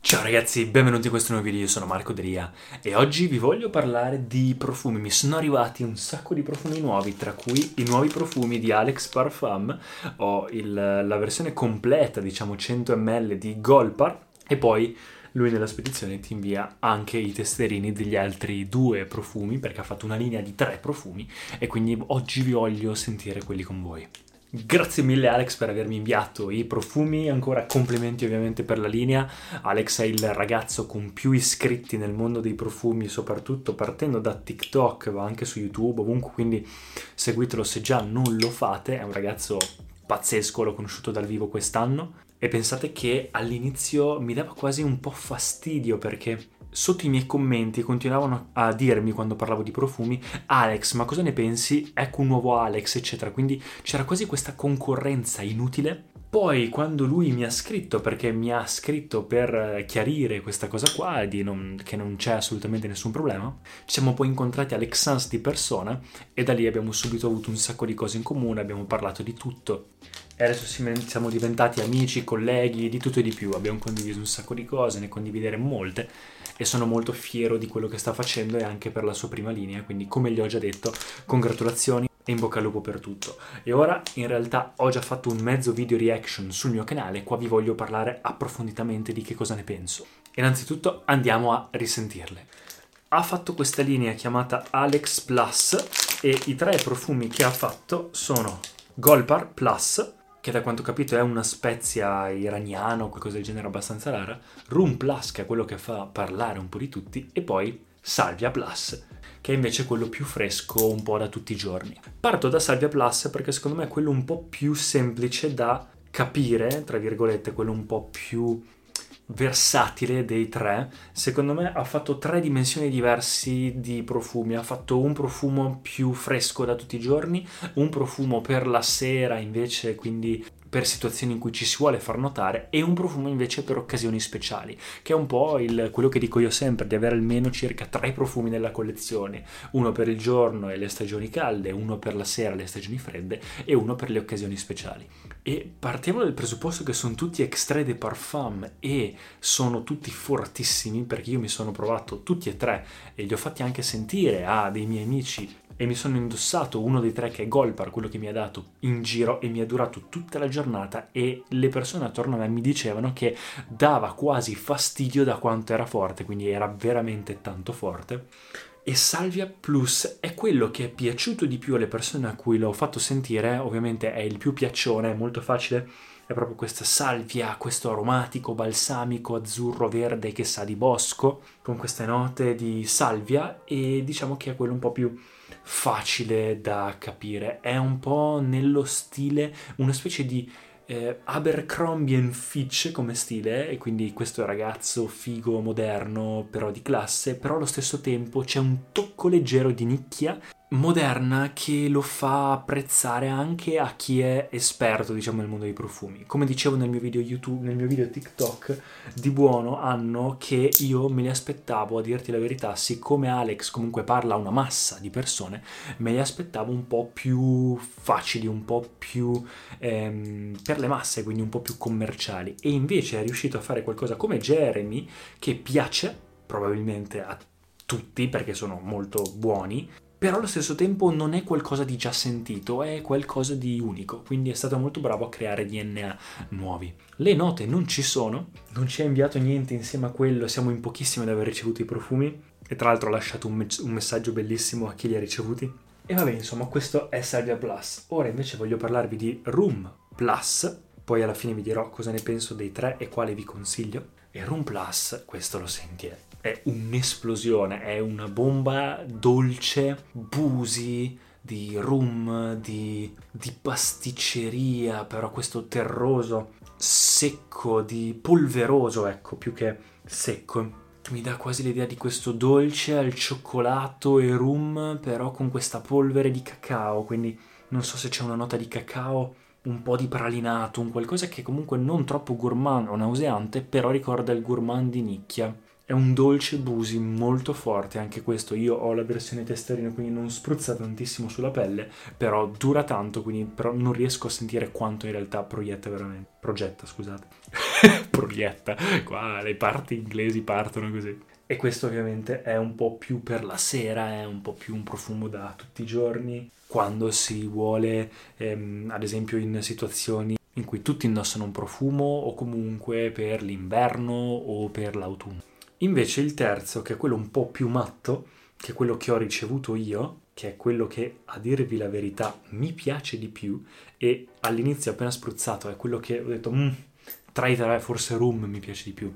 Ciao ragazzi, benvenuti in questo nuovo video, io sono Marco Delia e oggi vi voglio parlare di profumi. Mi sono arrivati un sacco di profumi nuovi, tra cui i nuovi profumi di Alex Parfum, ho il, la versione completa, diciamo 100 ml di Golpar e poi lui nella spedizione ti invia anche i testerini degli altri due profumi perché ha fatto una linea di tre profumi e quindi oggi vi voglio sentire quelli con voi. Grazie mille Alex per avermi inviato i profumi, ancora complimenti ovviamente per la linea. Alex è il ragazzo con più iscritti nel mondo dei profumi, soprattutto partendo da TikTok, ma anche su YouTube, ovunque, quindi seguitelo se già non lo fate, è un ragazzo pazzesco, l'ho conosciuto dal vivo quest'anno. E pensate che all'inizio mi dava quasi un po' fastidio perché sotto i miei commenti continuavano a dirmi quando parlavo di profumi Alex ma cosa ne pensi? Ecco un nuovo Alex eccetera quindi c'era quasi questa concorrenza inutile poi quando lui mi ha scritto perché mi ha scritto per chiarire questa cosa qua non, che non c'è assolutamente nessun problema ci siamo poi incontrati Alex Sans di persona e da lì abbiamo subito avuto un sacco di cose in comune abbiamo parlato di tutto e adesso siamo diventati amici, colleghi, di tutto e di più. Abbiamo condiviso un sacco di cose, ne condividere molte e sono molto fiero di quello che sta facendo e anche per la sua prima linea. Quindi, come gli ho già detto, congratulazioni e in bocca al lupo per tutto. E ora, in realtà, ho già fatto un mezzo video reaction sul mio canale. Qua vi voglio parlare approfonditamente di che cosa ne penso. Innanzitutto, andiamo a risentirle. Ha fatto questa linea chiamata Alex Plus e i tre profumi che ha fatto sono Golpar Plus, che da quanto ho capito è una spezia iraniana o qualcosa del genere abbastanza rara, Rum Plus, che è quello che fa parlare un po' di tutti, e poi Salvia Plus, che è invece quello più fresco un po' da tutti i giorni. Parto da Salvia Plus perché secondo me è quello un po' più semplice da capire, tra virgolette, quello un po' più versatile dei tre. Secondo me ha fatto tre dimensioni diverse di profumi. Ha fatto un profumo più fresco da tutti i giorni, un profumo per la sera invece, quindi per situazioni in cui ci si vuole far notare e un profumo invece per occasioni speciali, che è un po' il, quello che dico io sempre, di avere almeno circa tre profumi nella collezione, uno per il giorno e le stagioni calde, uno per la sera e le stagioni fredde e uno per le occasioni speciali. E partiamo dal presupposto che sono tutti extrait de parfum e sono tutti fortissimi perché io mi sono provato tutti e tre e li ho fatti anche sentire a dei miei amici e mi sono indossato uno dei tre che è Golpar, quello che mi ha dato in giro e mi è durato tutta la giornata e le persone attorno a me mi dicevano che dava quasi fastidio da quanto era forte, quindi era veramente tanto forte. E Salvia Plus è quello che è piaciuto di più alle persone a cui l'ho fatto sentire, ovviamente è il più piaccione, è molto facile. È proprio questa salvia, questo aromatico, balsamico, azzurro, verde che sa di bosco, con queste note di salvia. E diciamo che è quello un po' più facile da capire. È un po' nello stile, una specie di eh, Abercrombie Fitch come stile, e quindi questo ragazzo figo, moderno, però di classe, però allo stesso tempo c'è un tocco leggero di nicchia moderna che lo fa apprezzare anche a chi è esperto, diciamo, nel mondo dei profumi. Come dicevo nel mio video YouTube, nel mio video TikTok, di buono hanno che io me li aspettavo, a dirti la verità, siccome Alex comunque parla a una massa di persone, me li aspettavo un po' più facili, un po' più ehm, per le masse, quindi un po' più commerciali. E invece è riuscito a fare qualcosa come Jeremy, che piace probabilmente a tutti perché sono molto buoni però allo stesso tempo non è qualcosa di già sentito, è qualcosa di unico, quindi è stato molto bravo a creare DNA nuovi. Le note non ci sono, non ci ha inviato niente insieme a quello, siamo in pochissimi ad aver ricevuto i profumi e tra l'altro ha lasciato un, me- un messaggio bellissimo a chi li ha ricevuti. E vabbè, insomma, questo è Salvia Plus. Ora invece voglio parlarvi di Room Plus, poi alla fine vi dirò cosa ne penso dei tre e quale vi consiglio. E Room Plus, questo lo senti, è un'esplosione, è una bomba dolce, busi di rum, di, di pasticceria, però questo terroso, secco, di polveroso, ecco, più che secco. Mi dà quasi l'idea di questo dolce al cioccolato e rum, però con questa polvere di cacao, quindi non so se c'è una nota di cacao, un po' di pralinato, un qualcosa che comunque non troppo gourmand o nauseante, però ricorda il gourmand di nicchia. È un dolce busi molto forte, anche questo io ho la versione testerina quindi non spruzza tantissimo sulla pelle, però dura tanto, quindi non riesco a sentire quanto in realtà proietta veramente. Progetta, scusate. proietta, qua le parti inglesi partono così. E questo ovviamente è un po' più per la sera, è un po' più un profumo da tutti i giorni, quando si vuole, ehm, ad esempio in situazioni in cui tutti indossano un profumo o comunque per l'inverno o per l'autunno. Invece il terzo, che è quello un po' più matto, che è quello che ho ricevuto io, che è quello che a dirvi la verità mi piace di più e all'inizio appena spruzzato è quello che ho detto tra i tre forse Room mi piace di più.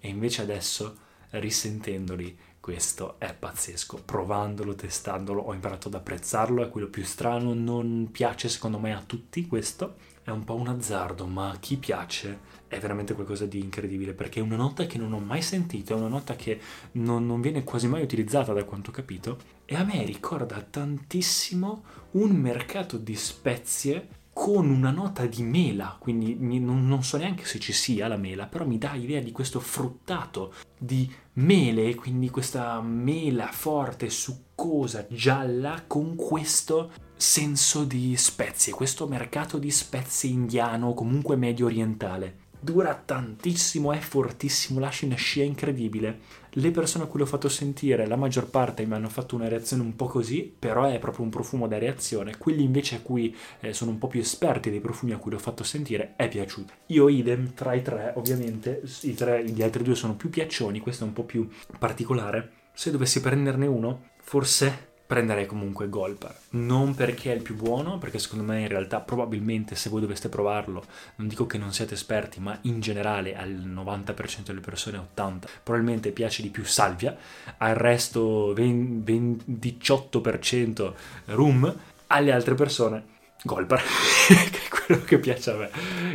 E invece adesso risentendoli questo è pazzesco, provandolo, testandolo, ho imparato ad apprezzarlo, è quello più strano, non piace secondo me a tutti questo, è un po' un azzardo, ma a chi piace è veramente qualcosa di incredibile, perché è una nota che non ho mai sentito, è una nota che non, non viene quasi mai utilizzata da quanto ho capito, e a me ricorda tantissimo un mercato di spezie con una nota di mela, quindi non, non, so neanche se ci sia la mela, però mi dà idea di questo fruttato di mele, quindi questa mela forte, succosa, gialla, con questo senso di spezie, questo mercato di spezie indiano, comunque medio orientale dura tantissimo, è fortissimo, lascia una scia incredibile. Le persone a cui l'ho fatto sentire, la maggior parte mi hanno fatto una reazione un po' così, però è proprio un profumo da reazione. Quelli invece a cui eh, sono un po' più esperti dei profumi a cui l'ho fatto sentire è piaciuto. Io idem tra i tre, ovviamente, i tre, gli altri due sono più piaccioni, questo è un po' più particolare. Se dovessi prenderne uno, forse prenderei comunque Golpar. Non perché è il più buono, perché secondo me in realtà probabilmente se voi doveste provarlo, non dico che non siete esperti, ma in generale al 90% delle persone, 80%, probabilmente piace di più Salvia, al resto 20, 20, 18% Rum, alle altre persone Golpar, che è quello che piace a me.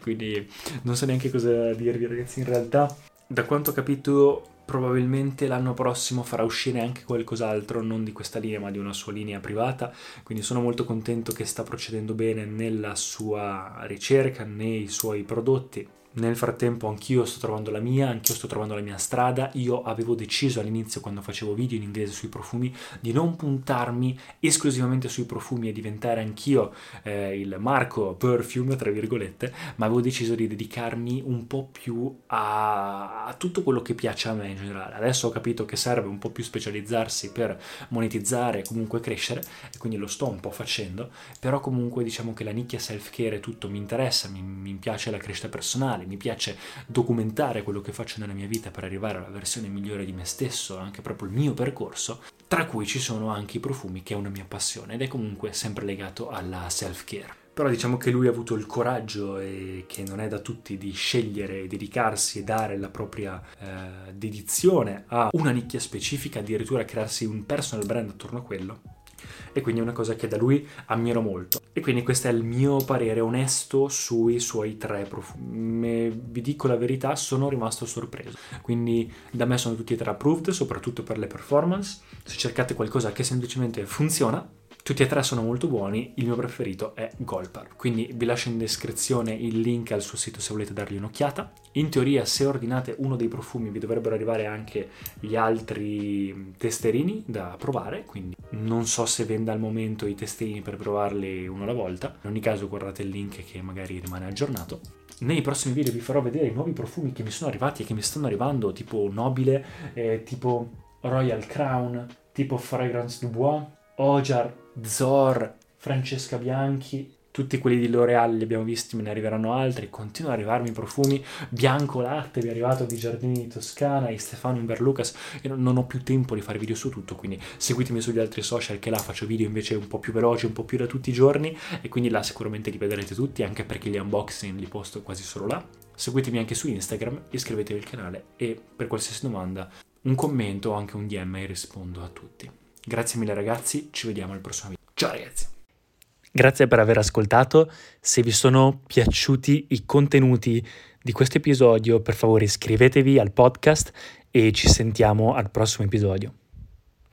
Quindi non so neanche cosa dirvi ragazzi, in realtà da quanto ho capito probabilmente l'anno prossimo farà uscire anche qualcos'altro, non di questa linea ma di una sua linea privata, quindi sono molto contento che sta procedendo bene nella sua ricerca, nei suoi prodotti nel frattempo anch'io sto trovando la mia, anch'io sto trovando la mia strada. Io avevo deciso all'inizio, quando facevo video in inglese sui profumi, di non puntarmi esclusivamente sui profumi e diventare anch'io eh, il Marco Perfume, tra virgolette, ma avevo deciso di dedicarmi un po' più a, a tutto quello che piace a me in generale. Adesso ho capito che serve un po' più specializzarsi per monetizzare e comunque crescere, e quindi lo sto un po' facendo, però comunque diciamo che la nicchia self-care e tutto mi interessa, mi, mi piace la crescita personale personale, mi piace documentare quello che faccio nella mia vita per arrivare alla versione migliore di me stesso, anche proprio il mio percorso, tra cui ci sono anche i profumi che è una mia passione ed è comunque sempre legato alla self-care. Però diciamo che lui ha avuto il coraggio e che non è da tutti di scegliere, dedicarsi e dare la propria eh, dedizione a una nicchia specifica, addirittura crearsi un personal brand attorno a quello e quindi è una cosa che da lui ammiro molto. E quindi questo è il mio parere onesto sui suoi tre profumi. Vi dico la verità, sono rimasto sorpreso. Quindi da me sono tutti e tre approved, soprattutto per le performance. Se cercate qualcosa che semplicemente funziona, tutti e tre sono molto buoni, il mio preferito è Golpar, quindi vi lascio in descrizione il link al suo sito se volete dargli un'occhiata. In teoria se ordinate uno dei profumi vi dovrebbero arrivare anche gli altri testerini da provare, quindi non so se venda al momento i testerini per provarli uno alla volta, in ogni caso guardate il link che magari rimane aggiornato. Nei prossimi video vi farò vedere i nuovi profumi che mi sono arrivati e che mi stanno arrivando, tipo Nobile, eh, tipo Royal Crown, tipo Fragrance du Bois, Ojar, Zor, Francesca Bianchi, tutti quelli di L'Oreal li abbiamo visti, me ne arriveranno altri, continuano ad arrivarmi profumi, Bianco Latte, vi è arrivato di Giardini di Toscana, e Stefano Inverlucas, io non ho più tempo di fare video su tutto, quindi seguitemi sugli altri social che là faccio video invece un po' più veloci, un po' più da tutti i giorni e quindi là sicuramente li vedrete tutti, anche perché gli unboxing li posto quasi solo là. Seguitemi anche su Instagram, iscrivetevi al canale e per qualsiasi domanda un commento o anche un DM e rispondo a tutti. Grazie mille ragazzi, ci vediamo al prossimo video. Ciao ragazzi! Grazie per aver ascoltato, se vi sono piaciuti i contenuti di questo episodio per favore iscrivetevi al podcast e ci sentiamo al prossimo episodio.